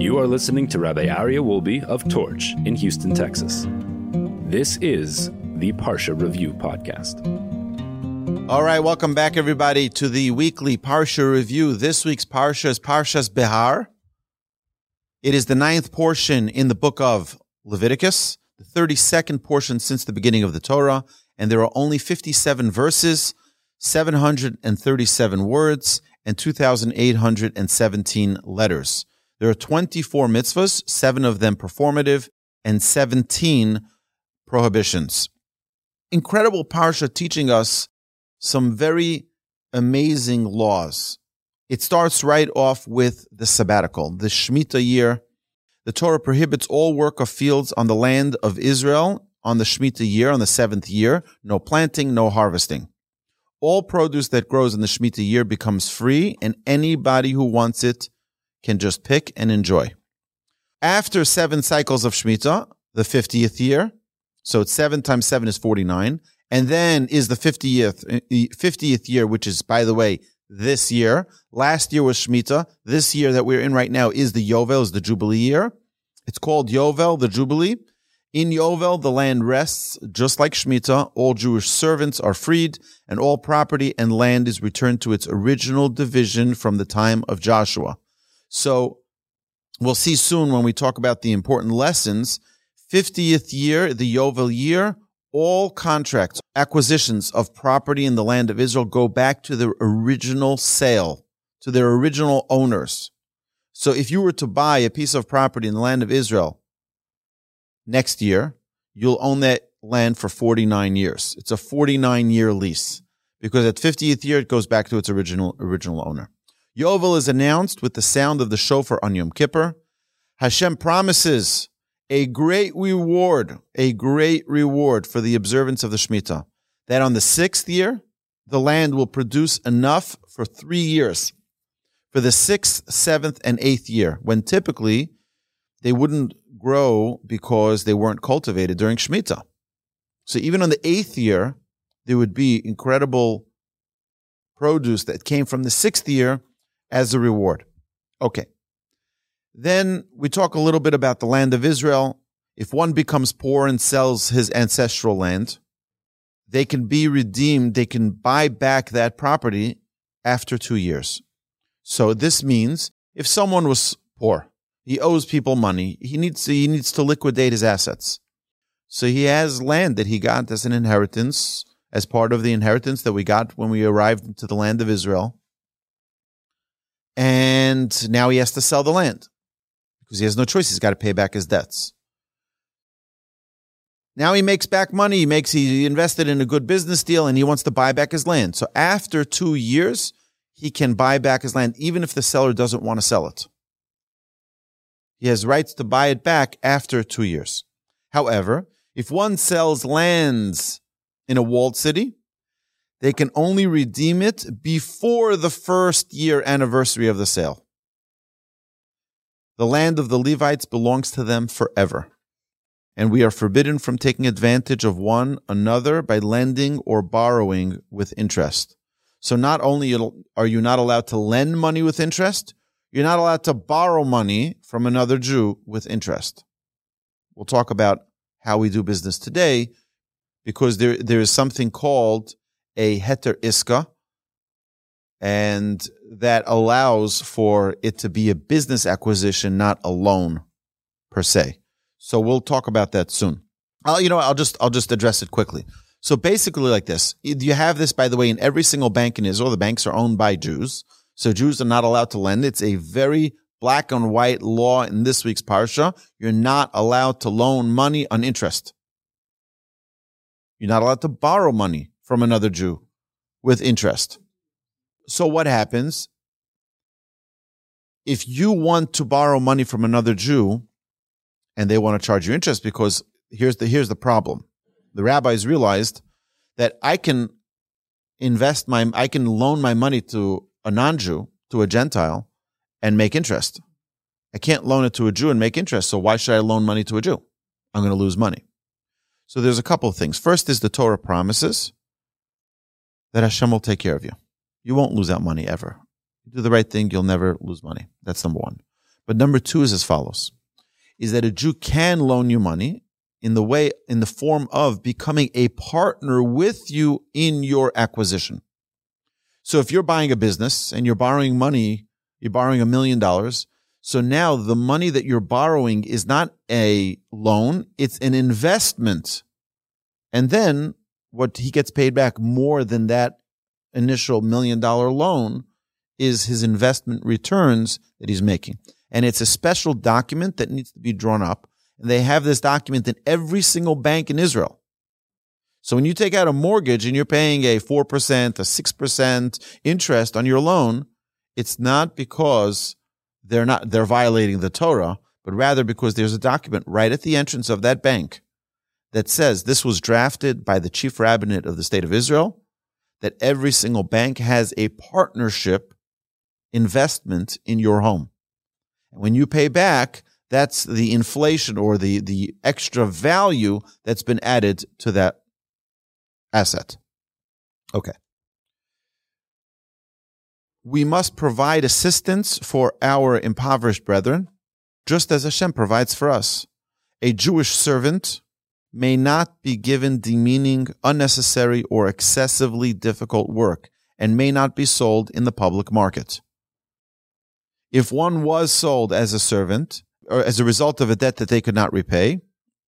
You are listening to Rabbi Aryeh Wolbe of Torch in Houston, Texas. This is the Parsha Review Podcast. All right, welcome back, everybody, to the weekly Parsha Review. This week's Parsha is Parshas Behar. It is the ninth portion in the book of Leviticus, the 32nd portion since the beginning of the Torah, and there are only 57 verses, 737 words, and 2,817 letters. There are 24 mitzvahs, seven of them performative, and 17 prohibitions. Incredible Parsha teaching us some very amazing laws. It starts right off with the sabbatical, the Shemitah year. The Torah prohibits all work of fields on the land of Israel on the Shemitah year, on the seventh year. No planting, no harvesting. All produce that grows in the Shemitah year becomes free, and anybody who wants it can just pick and enjoy. After seven cycles of Shemitah, the 50th year, so it's seven times seven is 49, and then is the 50th, 50th eh, year, which is, by the way, this year. Last year was Shemitah. This year that we're in right now is the Yovel, is the Jubilee year. It's called Yovel, the Jubilee. In Yovel, the land rests just like Shemitah. All Jewish servants are freed, and all property and land is returned to its original division from the time of Joshua. So we'll see soon when we talk about the important lessons. 50th year, the Yovel year, all contracts, acquisitions of property in the land of Israel go back to the original sale, to their original owners. So if you were to buy a piece of property in the land of Israel next year, you'll own that land for 49 years. It's a 49 year lease because at 50th year, it goes back to its original, original owner. Yovel is announced with the sound of the shofar on Yom Kippur. Hashem promises a great reward, a great reward for the observance of the Shemitah. That on the sixth year, the land will produce enough for three years. For the sixth, seventh, and eighth year, when typically they wouldn't grow because they weren't cultivated during Shemitah. So even on the eighth year, there would be incredible produce that came from the sixth year as a reward. Okay. Then we talk a little bit about the land of Israel. If one becomes poor and sells his ancestral land, they can be redeemed. They can buy back that property after two years. So this means if someone was poor, he owes people money, he needs to, he needs to liquidate his assets. So he has land that he got as an inheritance, as part of the inheritance that we got when we arrived into the land of Israel and now he has to sell the land because he has no choice. He's got to pay back his debts. Now he makes back money. He makes he invested in a good business deal and he wants to buy back his land. So after two years, he can buy back his land even if the seller doesn't want to sell it. He has rights to buy it back after two years. However, if one sells lands in a walled city, they can only redeem it before the first year anniversary of the sale. The land of the Levites belongs to them forever. And we are forbidden from taking advantage of one another by lending or borrowing with interest. So not only are you not allowed to lend money with interest, you're not allowed to borrow money from another Jew with interest. We'll talk about how we do business today because there, there is something called a heter iska, and that allows for it to be a business acquisition, not a loan per se. So we'll talk about that soon. I'll, you know, I'll just, I'll just address it quickly. So basically like this, you have this, by the way, in every single bank in Israel. The banks are owned by Jews. So Jews are not allowed to lend. It's a very black and white law in this week's parsha. You're not allowed to loan money on interest. You're not allowed to borrow money from another Jew with interest. So what happens? If you want to borrow money from another Jew and they want to charge you interest because here's the here's the problem. The rabbis realized that I can invest my I can loan my money to a non-Jew, to a Gentile and make interest. I can't loan it to a Jew and make interest. So why should I loan money to a Jew? I'm going to lose money. So there's a couple of things. First is the Torah promises that Hashem will take care of you. You won't lose out money ever. You do the right thing, you'll never lose money. That's number one. But number two is as follows is that a Jew can loan you money in the way, in the form of becoming a partner with you in your acquisition. So if you're buying a business and you're borrowing money, you're borrowing a million dollars. So now the money that you're borrowing is not a loan, it's an investment. And then what he gets paid back more than that initial million dollar loan is his investment returns that he's making. And it's a special document that needs to be drawn up. And they have this document in every single bank in Israel. So when you take out a mortgage and you're paying a 4%, a 6% interest on your loan, it's not because they're not, they're violating the Torah, but rather because there's a document right at the entrance of that bank that says this was drafted by the chief rabbinate of the state of Israel, that every single bank has a partnership investment in your home. And when you pay back, that's the inflation or the, the extra value that's been added to that asset. Okay. We must provide assistance for our impoverished brethren, just as Hashem provides for us. A Jewish servant may not be given demeaning, unnecessary, or excessively difficult work and may not be sold in the public market. If one was sold as a servant or as a result of a debt that they could not repay,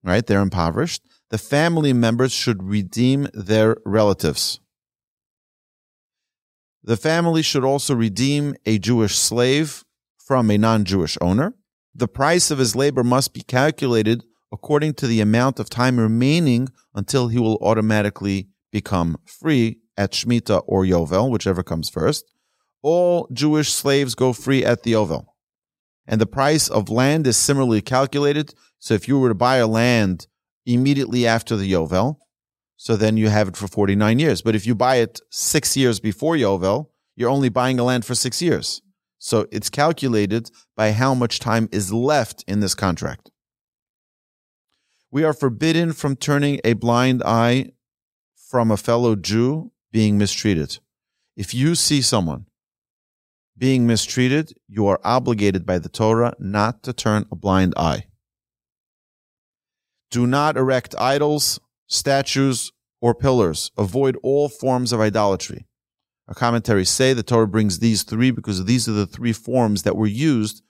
right? They're impoverished. The family members should redeem their relatives. The family should also redeem a Jewish slave from a non-Jewish owner. The price of his labor must be calculated according to the amount of time remaining until he will automatically become free at Shemitah or Yovel, whichever comes first. All Jewish slaves go free at the Yovel. And the price of land is similarly calculated. So if you were to buy a land immediately after the Yovel, so then you have it for 49 years. But if you buy it six years before Yovel, you're only buying a land for six years. So it's calculated by how much time is left in this contract. We are forbidden from turning a blind eye from a fellow Jew being mistreated. If you see someone being mistreated, you are obligated by the Torah not to turn a blind eye. Do not erect idols, statues, or pillars. Avoid all forms of idolatry. Our commentaries say the Torah brings these three because these are the three forms that were used.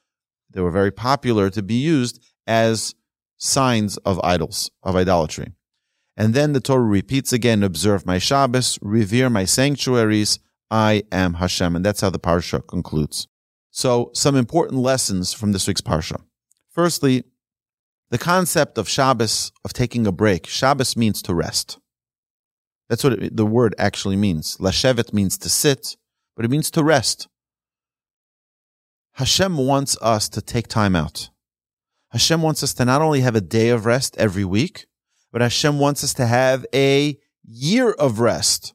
They were very popular to be used as signs of idols, of idolatry. And then the Torah repeats again, observe my Shabbos, revere my sanctuaries, I am Hashem. And that's how the Parsha concludes. So some important lessons from this week's Parsha. Firstly, the concept of Shabbos, of taking a break. Shabbos means to rest. That's what it, the word actually means. Lashevet means to sit, but it means to rest. Hashem wants us to take time out. Hashem wants us to not only have a day of rest every week, but Hashem wants us to have a year of rest.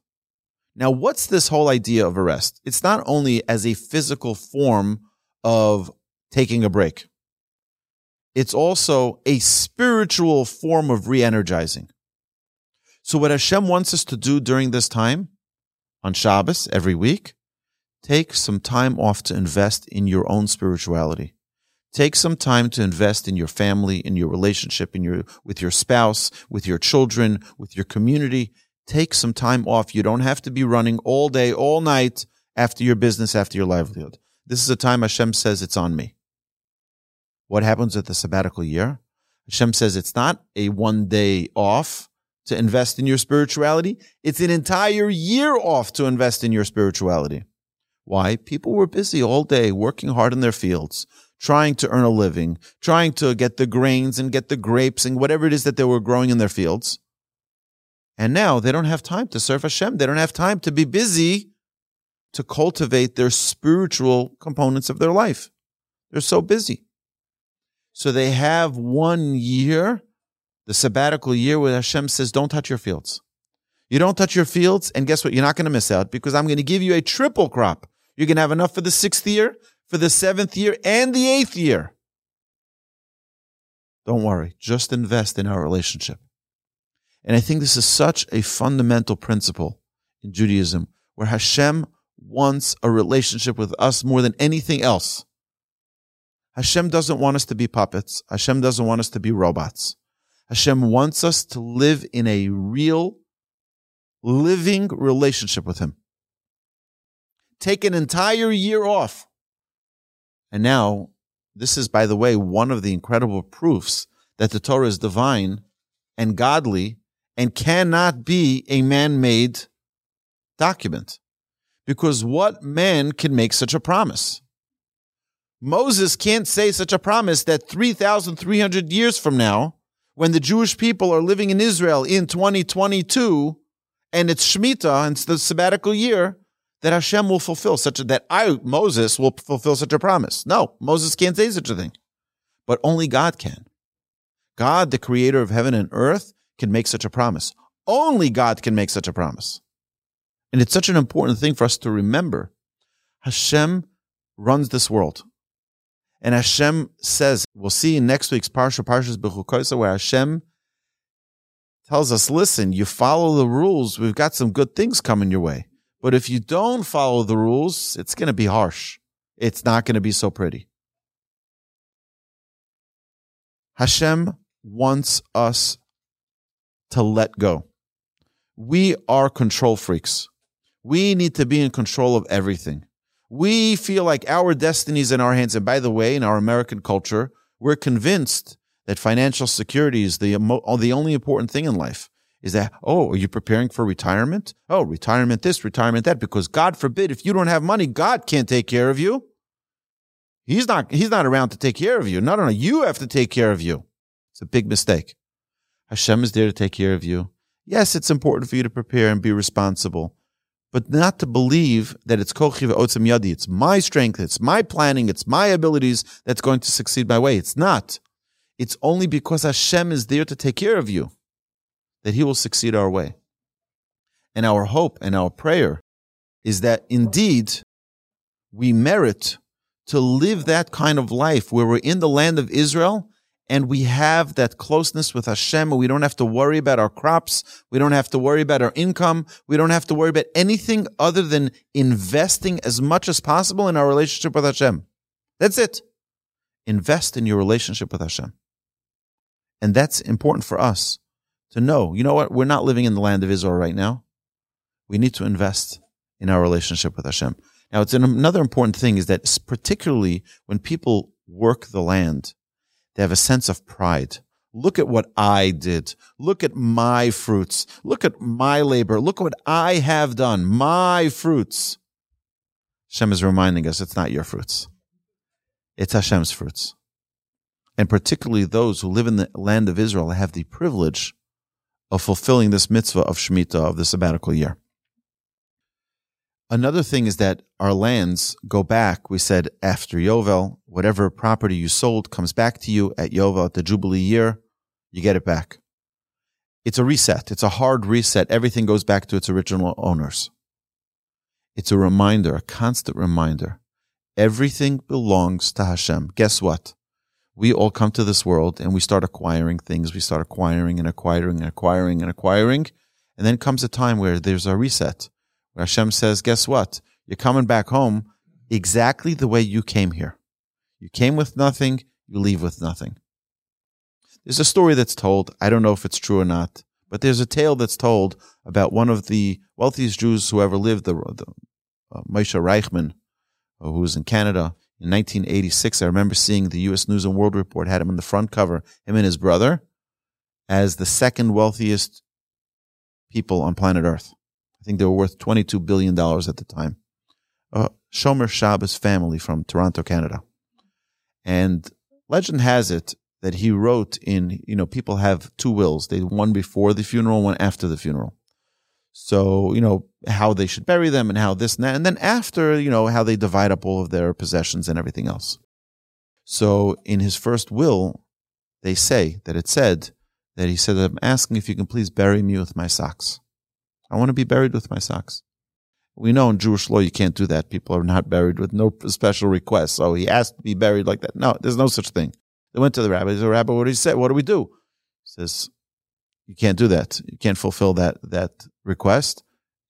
Now, what's this whole idea of a rest? It's not only as a physical form of taking a break. It's also a spiritual form of re-energizing. So what Hashem wants us to do during this time on Shabbos every week, take some time off to invest in your own spirituality. Take some time to invest in your family, in your relationship, in your, with your spouse, with your children, with your community. Take some time off. You don't have to be running all day, all night after your business, after your livelihood. This is a time Hashem says it's on me. What happens at the sabbatical year? Hashem says it's not a one day off to invest in your spirituality. It's an entire year off to invest in your spirituality. Why? People were busy all day working hard in their fields, trying to earn a living, trying to get the grains and get the grapes and whatever it is that they were growing in their fields. And now they don't have time to serve Hashem. They don't have time to be busy to cultivate their spiritual components of their life. They're so busy. So they have one year, the sabbatical year, where Hashem says, don't touch your fields. You don't touch your fields, and guess what? You're not going to miss out because I'm going to give you a triple crop. You're going to have enough for the sixth year, for the seventh year and the eighth year. Don't worry, just invest in our relationship. And I think this is such a fundamental principle in Judaism where Hashem wants a relationship with us more than anything else. Hashem doesn't want us to be puppets. Hashem doesn't want us to be robots. Hashem wants us to live in a real, living relationship with Him. Take an entire year off. And now, this is, by the way, one of the incredible proofs that the Torah is divine and godly and cannot be a man made document. Because what man can make such a promise? Moses can't say such a promise that 3,300 years from now, when the Jewish people are living in Israel in 2022, and it's Shemitah, and it's the sabbatical year, that Hashem will fulfill such a, that I, Moses, will fulfill such a promise. No, Moses can't say such a thing. But only God can. God, the creator of heaven and earth, can make such a promise. Only God can make such a promise. And it's such an important thing for us to remember. Hashem runs this world. And Hashem says, we'll see in next week's Parsha, Parshas Bechukosa, where Hashem tells us, listen, you follow the rules, we've got some good things coming your way. But if you don't follow the rules, it's going to be harsh. It's not going to be so pretty. Hashem wants us to let go. We are control freaks. We need to be in control of everything. We feel like our destiny is in our hands. And by the way, in our American culture, we're convinced that financial security is the, the only important thing in life. Is that, oh, are you preparing for retirement? Oh, retirement this, retirement that, because God forbid, if you don't have money, God can't take care of you. He's not, he's not around to take care of you. No, no, no. You have to take care of you. It's a big mistake. Hashem is there to take care of you. Yes, it's important for you to prepare and be responsible, but not to believe that it's kochi ve'otzim yadi. It's my strength, it's my planning, it's my abilities that's going to succeed my way. It's not. It's only because Hashem is there to take care of you that He will succeed our way. And our hope and our prayer is that indeed we merit to live that kind of life where we're in the land of Israel and we have that closeness with Hashem. We don't have to worry about our crops. We don't have to worry about our income. We don't have to worry about anything other than investing as much as possible in our relationship with Hashem. That's it. Invest in your relationship with Hashem. And that's important for us to know. You know what? We're not living in the land of Israel right now. We need to invest in our relationship with Hashem. Now, it's an, another important thing is that particularly when people work the land, they have a sense of pride. Look at what I did. Look at my fruits. Look at my labor. Look at what I have done. My fruits. Hashem is reminding us it's not your fruits. It's Hashem's fruits. And particularly those who live in the land of Israel have the privilege of fulfilling this mitzvah of Shemitah, of the sabbatical year. Another thing is that our lands go back, we said, after Yovel. Whatever property you sold comes back to you at Yovel, at the Jubilee year, you get it back. It's a reset. It's a hard reset. Everything goes back to its original owners. It's a reminder, a constant reminder. Everything belongs to Hashem. Guess what? We all come to this world and we start acquiring things. We start acquiring and acquiring and acquiring and acquiring. And then comes a time where there's a reset where Hashem says, guess what? You're coming back home exactly the way you came here. You came with nothing, you leave with nothing. There's a story that's told. I don't know if it's true or not, but there's a tale that's told about one of the wealthiest Jews who ever lived, the, the uh, Moshe Reichmann, uh, who was in Canada in 1986. I remember seeing the U.S. News and World Report had him on the front cover, him and his brother, as the second wealthiest people on planet Earth I think they were worth $22 billion at the time. Uh, Shomer Shabbos family from Toronto, Canada. And legend has it that he wrote in, you know, people have two wills. They one before the funeral, one after the funeral. So, you know, how they should bury them and how this and that. And then after, you know, how they divide up all of their possessions and everything else. So in his first will, they say that it said that he said, I'm asking if you can please bury me with my socks. I want to be buried with my socks. We know in Jewish law you can't do that. People are not buried with no special request. So he asked to be buried like that. No, there's no such thing. They went to the rabbi. The rabbi, what did he say? What do we do? He says, you can't do that. You can't fulfill that, that request.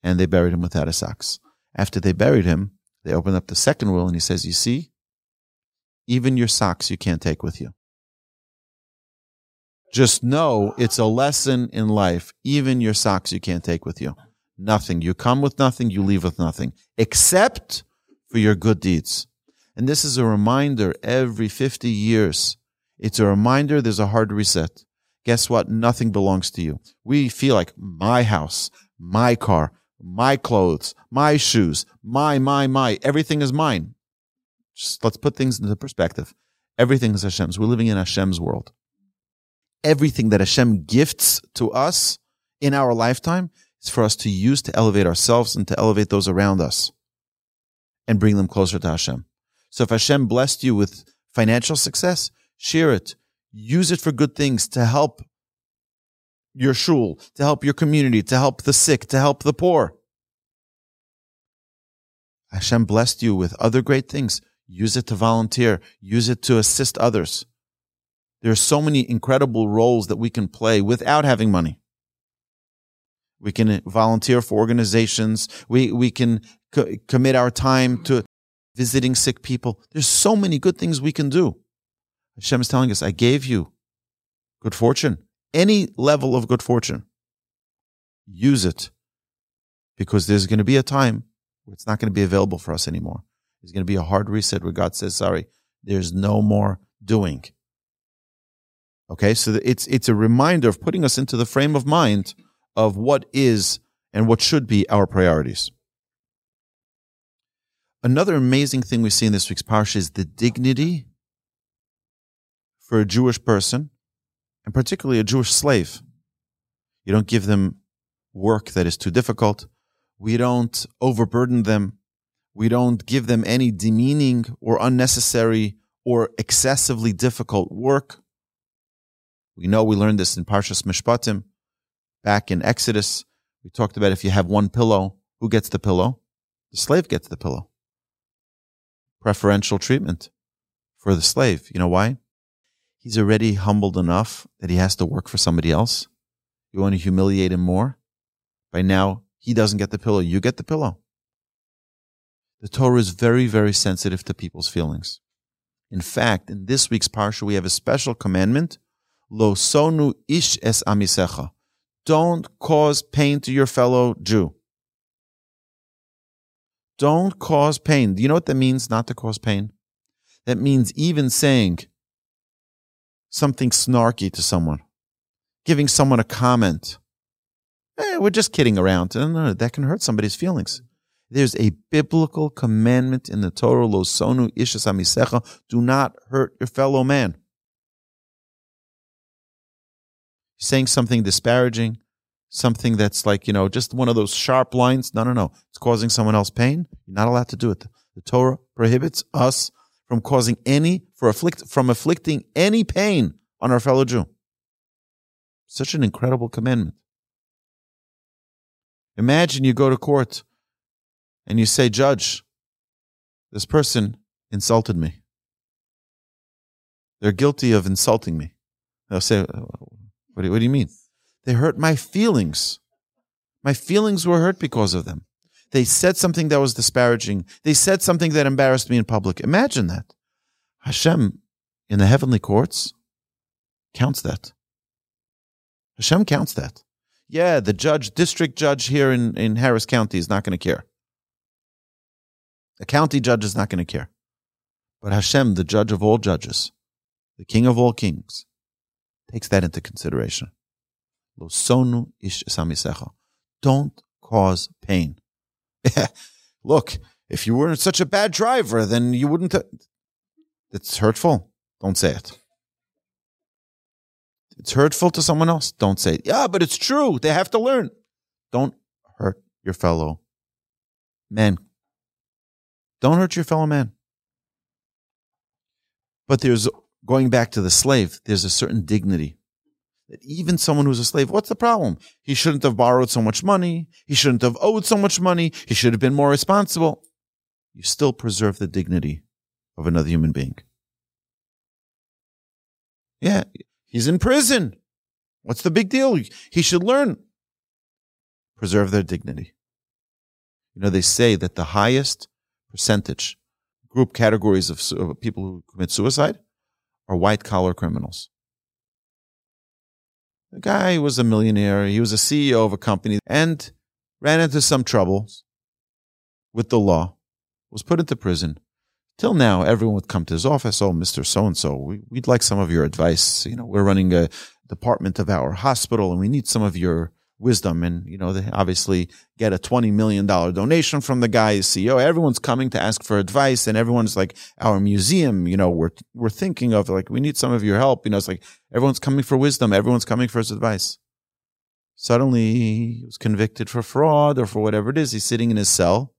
And they buried him without his socks. After they buried him, they opened up the second will and he says, you see, even your socks you can't take with you. Just know it's a lesson in life. Even your socks you can't take with you. Nothing. You come with nothing, you leave with nothing, except for your good deeds. And this is a reminder every 50 years. It's a reminder there's a hard reset. Guess what? Nothing belongs to you. We feel like my house, my car, my clothes, my shoes, my, my, my, everything is mine. Just let's put things into perspective. Everything is Hashem's. We're living in Hashem's world. Everything that Hashem gifts to us in our lifetime is for us to use to elevate ourselves and to elevate those around us and bring them closer to Hashem. So if Hashem blessed you with financial success, share it. Use it for good things to help your shul, to help your community, to help the sick, to help the poor. Hashem blessed you with other great things. Use it to volunteer. Use it to assist others. There are so many incredible roles that we can play without having money. We can volunteer for organizations. We, we can co- commit our time to visiting sick people. There's so many good things we can do. Hashem is telling us, I gave you good fortune, any level of good fortune. Use it because there's going to be a time where it's not going to be available for us anymore. There's going to be a hard reset where God says, sorry, there's no more doing. Okay, so it's it's a reminder of putting us into the frame of mind of what is and what should be our priorities. Another amazing thing we see in this week's parsha is the dignity for a Jewish person, and particularly a Jewish slave. You don't give them work that is too difficult. We don't overburden them. We don't give them any demeaning or unnecessary or excessively difficult work. We know we learned this in Parshas Mishpatim, back in Exodus. We talked about if you have one pillow, who gets the pillow? The slave gets the pillow. Preferential treatment for the slave. You know why? He's already humbled enough that he has to work for somebody else. You want to humiliate him more? By now, he doesn't get the pillow, you get the pillow. The Torah is very, very sensitive to people's feelings. In fact, in this week's parsha, we have a special commandment: "Lo sonu ish es amisecha." Don't cause pain to your fellow Jew. Don't cause pain. Do you know what that means? Not to cause pain. That means even saying something snarky to someone, giving someone a comment. Eh, we're just kidding around. No, no, that can hurt somebody's feelings. There's a biblical commandment in the Torah, lo sonu ishas amisecha, do not hurt your fellow man. Saying something disparaging, something that's like, you know, just one of those sharp lines. No, no, no. It's causing someone else pain. You're not allowed to do it. The Torah prohibits us from causing any, for afflict, from afflicting any pain on our fellow Jew. Such an incredible commandment. Imagine you go to court and you say, Judge, this person insulted me. They're guilty of insulting me. They'll say, what do, you mean? They hurt my feelings. My feelings were hurt because of them. They said something that was disparaging. They said something that embarrassed me in public. Imagine that. Hashem in the heavenly courts counts that. Hashem counts that. Yeah, the judge, district judge here in, in Harris County is not going to care. A county judge is not going to care. But Hashem, the judge of all judges, the king of all kings, takes that into consideration. Lo sonu ish samisecha. Don't cause pain. Look, if you weren't such a bad driver, then you wouldn't. It's hurtful. Don't say it. It's hurtful to someone else. Don't say it. Yeah, but it's true. They have to learn. Don't hurt your fellow men. Don't hurt your fellow man. But there's, going back to the slave, there's a certain dignity that even someone who's a slave, what's the problem? He shouldn't have borrowed so much money. He shouldn't have owed so much money. He should have been more responsible. You still preserve the dignity of another human being. Yeah, he's in prison. What's the big deal? He should learn. Preserve their dignity. You know, they say that the highest percentage group categories of, people who commit suicide are white collar criminals. The guy was a millionaire. He was a CEO of a company and ran into some troubles with the law, was put into prison. Till now, everyone would come to his office. Oh, Mr. So and so, we'd like some of your advice. You know, we're running a department of our hospital and we need some of your wisdom. And, you know, they obviously get a $20 million donation from the guy, CEO. Everyone's coming to ask for advice and everyone's like, our museum, you know, we're, we're thinking of like, we need some of your help. You know, it's like everyone's coming for wisdom. Everyone's coming for his advice. Suddenly he was convicted for fraud or for whatever it is. He's sitting in his cell.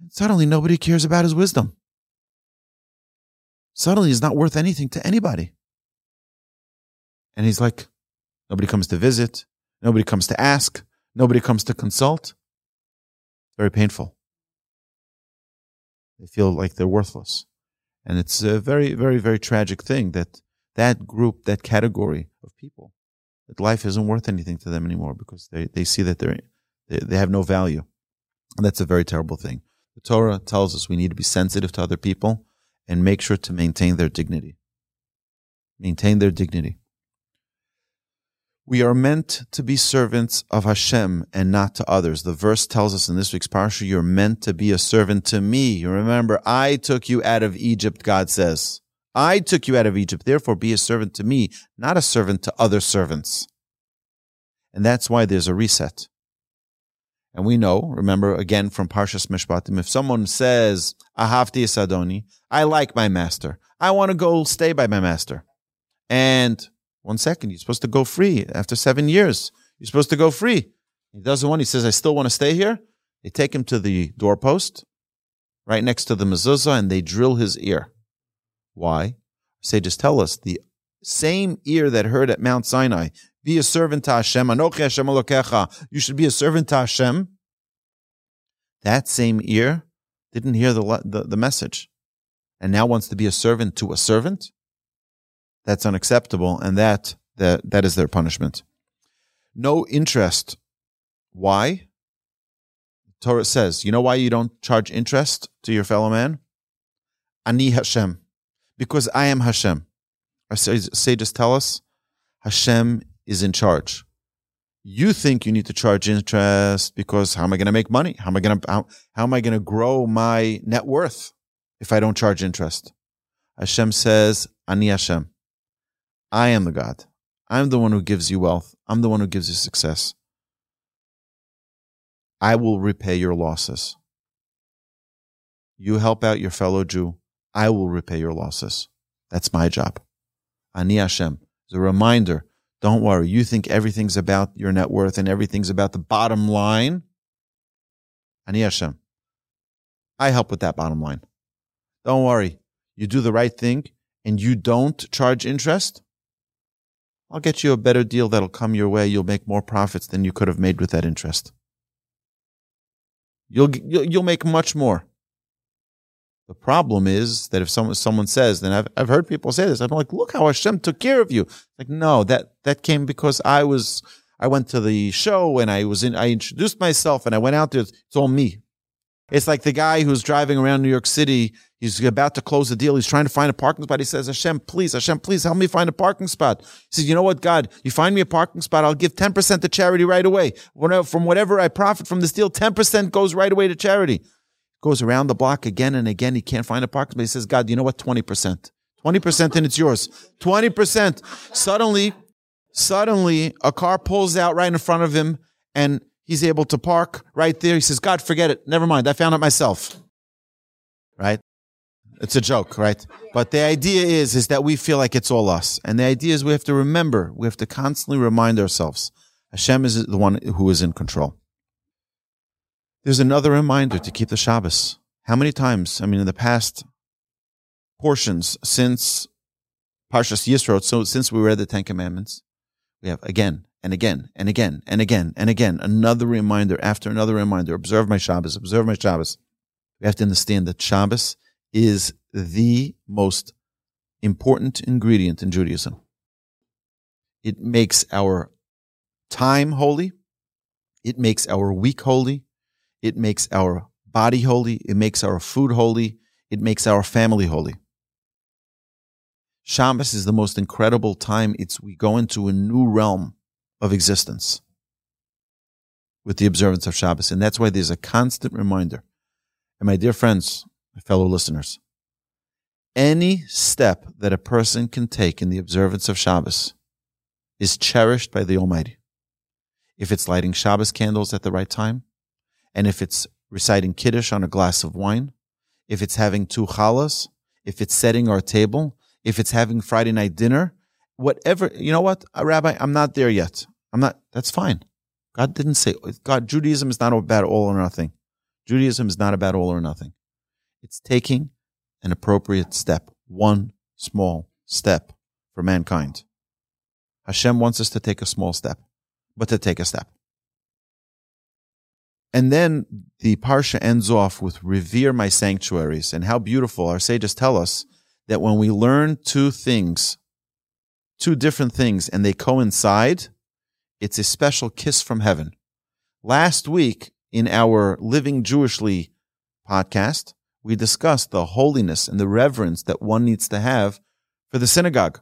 And suddenly nobody cares about his wisdom. Suddenly he's not worth anything to anybody. And he's like, Nobody comes to visit. Nobody comes to ask. Nobody comes to consult. Very painful. They feel like they're worthless. And it's a very, very, very tragic thing that that group, that category of people, that life isn't worth anything to them anymore because they, they see that they're, they, they have no value. And that's a very terrible thing. The Torah tells us we need to be sensitive to other people and make sure to maintain their dignity. Maintain their dignity. We are meant to be servants of Hashem and not to others. The verse tells us in this week's parsha, you're meant to be a servant to me. You remember, I took you out of Egypt, God says. I took you out of Egypt. Therefore, be a servant to me, not a servant to other servants. And that's why there's a reset. And we know, remember again from Parshas Mishpatim, if someone says, Ahavti Sadoni, I like my master. I want to go stay by my master. And one second. You're supposed to go free after seven years. You're supposed to go free. He doesn't want. He says, "I still want to stay here." They take him to the doorpost, right next to the mezuzah, and they drill his ear. Why? Sages tell us the same ear that heard at Mount Sinai, "Be a servant to Hashem." Anochi Hashem Elokecha. You should be a servant to Hashem. That same ear didn't hear the, the, the message, and now wants to be a servant to a servant. That's unacceptable, and that that that is their punishment. No interest. Why? Torah says, you know why you don't charge interest to your fellow man? Ani Hashem, because I am Hashem. Our sages tell us Hashem is in charge. You think you need to charge interest because how am I going to make money? How am I going to how, how am I going to grow my net worth if I don't charge interest? Hashem says, Ani Hashem. I am the God. I'm the one who gives you wealth. I'm the one who gives you success. I will repay your losses. You help out your fellow Jew. I will repay your losses. That's my job. Ani Hashem. It's a reminder. Don't worry. You think everything's about your net worth and everything's about the bottom line. Ani Hashem. I help with that bottom line. Don't worry. You do the right thing and you don't charge interest. I'll get you a better deal that'll come your way. You'll make more profits than you could have made with that interest. You'll, you'll, make much more. The problem is that if someone, someone says, then I've, I've heard people say this, I'm like, look how Hashem took care of you. Like, no, that, that came because I was, I went to the show and I was in, I introduced myself and I went out there. It's all me. It's like the guy who's driving around New York City. He's about to close the deal. He's trying to find a parking spot. He says, Hashem, please, Hashem, please help me find a parking spot. He says, you know what, God, you find me a parking spot. I'll give 10% to charity right away. From whatever I profit from this deal, 10% goes right away to charity. Goes around the block again and again. He can't find a parking spot. He says, God, you know what? 20%. 20% and it's yours. 20%. Suddenly, suddenly a car pulls out right in front of him and He's able to park right there. He says, God, forget it. Never mind. I found it myself. Right? It's a joke, right? But the idea is, is that we feel like it's all us. And the idea is we have to remember, we have to constantly remind ourselves Hashem is the one who is in control. There's another reminder to keep the Shabbos. How many times? I mean, in the past portions since Parshas Yisro, so since we read the Ten Commandments, we have again and again and again and again and again. Another reminder after another reminder. Observe my Shabbos. Observe my Shabbos. We have to understand that Shabbos is the most important ingredient in Judaism. It makes our time holy. It makes our week holy. It makes our body holy, it makes our food holy, it makes our family holy. Shabbos is the most incredible time. It's we go into a new realm of existence with the observance of Shabbos. And that's why there's a constant reminder. And my dear friends, my fellow listeners, any step that a person can take in the observance of Shabbos is cherished by the Almighty. If it's lighting Shabbos candles at the right time, and if it's reciting Kiddush on a glass of wine, if it's having two challahs, if it's setting our table, if it's having Friday night dinner, whatever, you know what, uh, Rabbi, I'm not there yet. I'm not, that's fine. God didn't say, God, Judaism is not about all or nothing. Judaism is not about all or nothing. It's taking an appropriate step, one small step for mankind. Hashem wants us to take a small step, but to take a step. And then the Parsha ends off with revere my sanctuaries. And how beautiful our sages tell us that when we learn two things, two different things, and they coincide, it's a special kiss from heaven. Last week in our Living Jewishly podcast, we discussed the holiness and the reverence that one needs to have for the synagogue.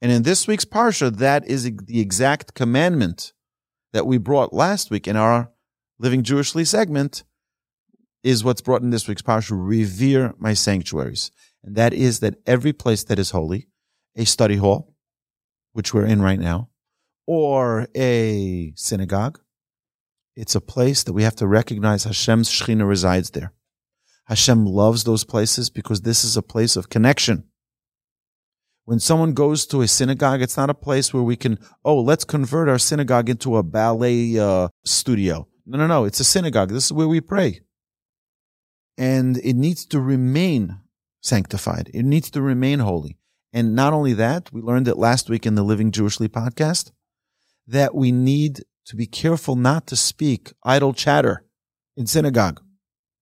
And in this week's Parsha, that is the exact commandment that we brought last week in our Living Jewishly segment is what's brought in this week's Parsha, revere my sanctuaries. And that is that every place that is holy, a study hall, which we're in right now, or a synagogue, it's a place that we have to recognize Hashem's Shekhinah resides there. Hashem loves those places because this is a place of connection. When someone goes to a synagogue, it's not a place where we can, oh, let's convert our synagogue into a ballet uh, studio. No, no, no. It's a synagogue. This is where we pray. And it needs to remain sanctified. It needs to remain holy. And not only that, we learned it last week in the Living Jewishly podcast that we need to be careful not to speak idle chatter in synagogue.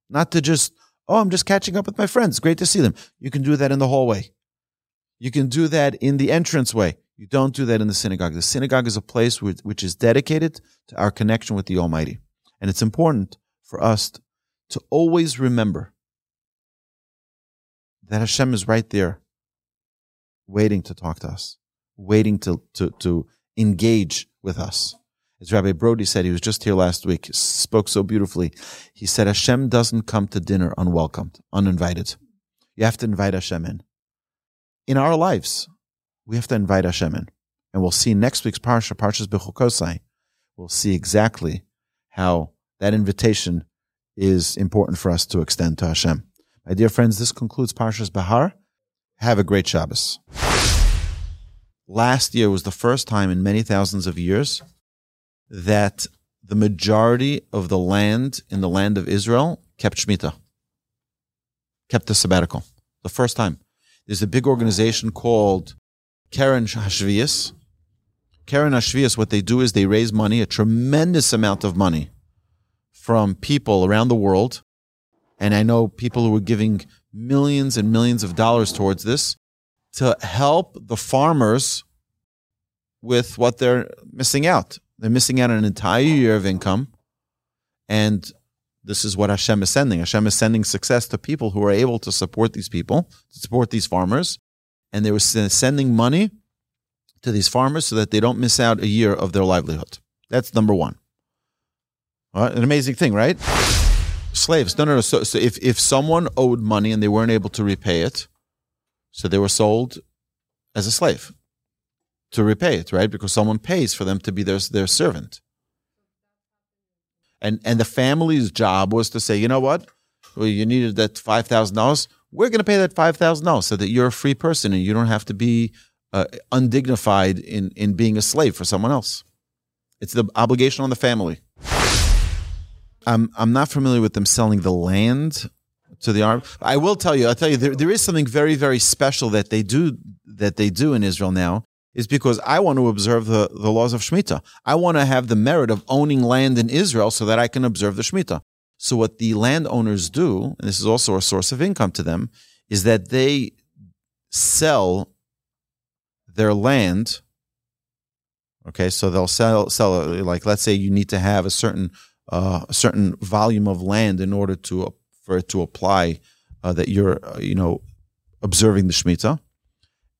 Not to just, oh, I'm just catching up with my friends. Great to see them. You can do that in the hallway. You can do that in the entranceway. You don't do that in the synagogue. The synagogue is a place which is dedicated to our connection with the Almighty. And it's important for us to always remember that Hashem is right there, waiting to talk to us, waiting to, to, to engage with us. As Rabbi Brody said, he was just here last week, spoke so beautifully. He said, Hashem doesn't come to dinner unwelcomed, uninvited. You have to invite Hashem in. In our lives, we have to invite Hashem in. And we'll see next week's Parsha, Parshas Bechukosai. We'll see exactly how that invitation is important for us to extend to Hashem. My dear friends, this concludes Parshas Behar. Have a great Shabbos. Last year was the first time in many thousands of years that the majority of the land in the land of Israel kept Shemitah, kept the sabbatical. The first time. There's a big organization called Keren Hashviis. Keren Hashviis, what they do is they raise money, a tremendous amount of money from people around the world. And I know people who are giving millions and millions of dollars towards this to help the farmers with what they're missing out. They're missing out an entire year of income. And this is what Hashem is sending. Hashem is sending success to people who are able to support these people, to support these farmers. And they were sending money to these farmers so that they don't miss out a year of their livelihood. That's number one. An amazing thing, right? Slaves. No, no, no. So, so if, if someone owed money and they weren't able to repay it, so they were sold as a slave to repay it, right? Because someone pays for them to be their, their servant. And, and the family's job was to say, you know what? Well, you needed that $5,000. We're going to pay that $5,000 so that you're a free person and you don't have to be uh, undignified in, in being a slave for someone else. It's the obligation on the family. I'm I'm not familiar with them selling the land to the army. I will tell you. I'll tell you. There, there is something very very special that they do that they do in Israel now. Is because I want to observe the, the laws of Shemitah. I want to have the merit of owning land in Israel so that I can observe the Shemitah. So what the landowners do, and this is also a source of income to them, is that they sell their land. Okay, so they'll sell sell like let's say you need to have a certain uh, a certain volume of land in order to for it to apply uh, that you're uh, you know observing the Shemitah,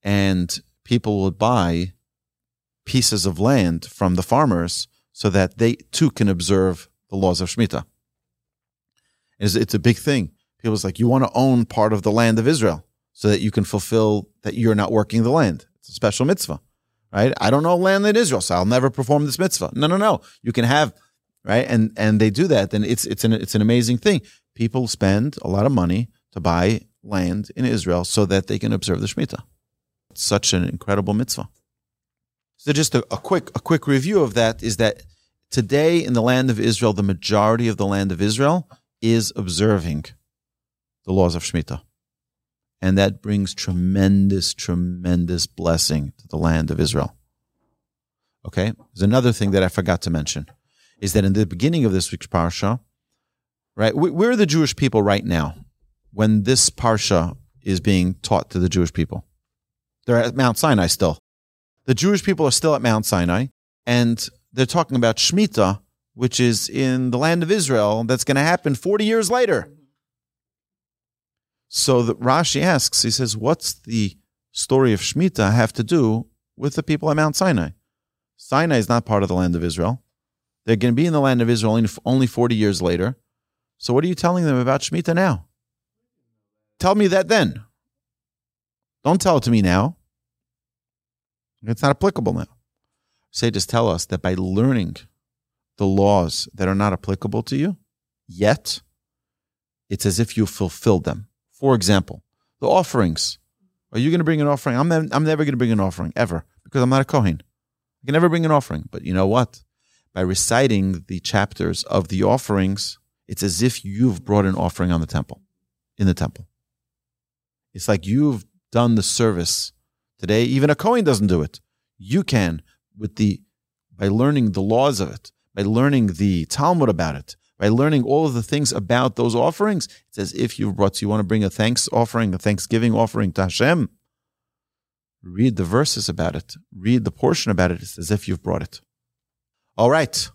and people would buy pieces of land from the farmers so that they too can observe the laws of Shemitah. It's, it's a big thing. People's like, you want to own part of the land of Israel so that you can fulfill that you're not working the land. It's a special mitzvah, right? I don't know land in Israel, so I'll never perform this mitzvah. No, no, no. You can have, right? And and they do that, then it's it's an it's an amazing thing. People spend a lot of money to buy land in Israel so that they can observe the Shemitah. It's such an incredible mitzvah. So just a, a quick a quick review of that is that today in the land of Israel, the majority of the land of Israel is observing the laws of Shemitah. And that brings tremendous, tremendous blessing to the land of Israel. Okay. There's another thing that I forgot to mention is that in the beginning of this week's parsha, right, where are the Jewish people right now when this parsha is being taught to the Jewish people? They're at Mount Sinai still. The Jewish people are still at Mount Sinai and they're talking about Shemitah, which is in the land of Israel that's going to happen 40 years later. So the, Rashi asks, he says, what's the story of Shemitah have to do with the people at Mount Sinai? Sinai is not part of the land of Israel. They're going to be in the land of Israel only 40 years later. So what are you telling them about Shemitah now? Tell me that then. Don't tell it to me now. It's not applicable now. Say, just tell us that by learning the laws that are not applicable to you yet, it's as if you fulfilled them. For example, the offerings. Are you going to bring an offering? I'm, I'm never going to bring an offering ever because I'm not a Kohen. I can never bring an offering. But you know what? By reciting the chapters of the offerings, it's as if you've brought an offering on the temple, in the temple. It's like you've done the service. Today, even a Kohen doesn't do it. You can with the by learning the laws of it, by learning the Talmud about it, by learning all of the things about those offerings, it's as if you've brought, so you want to bring a thanks offering, a thanksgiving offering to Hashem. Read the verses about it, read the portion about it. It's as if you've brought it. All right.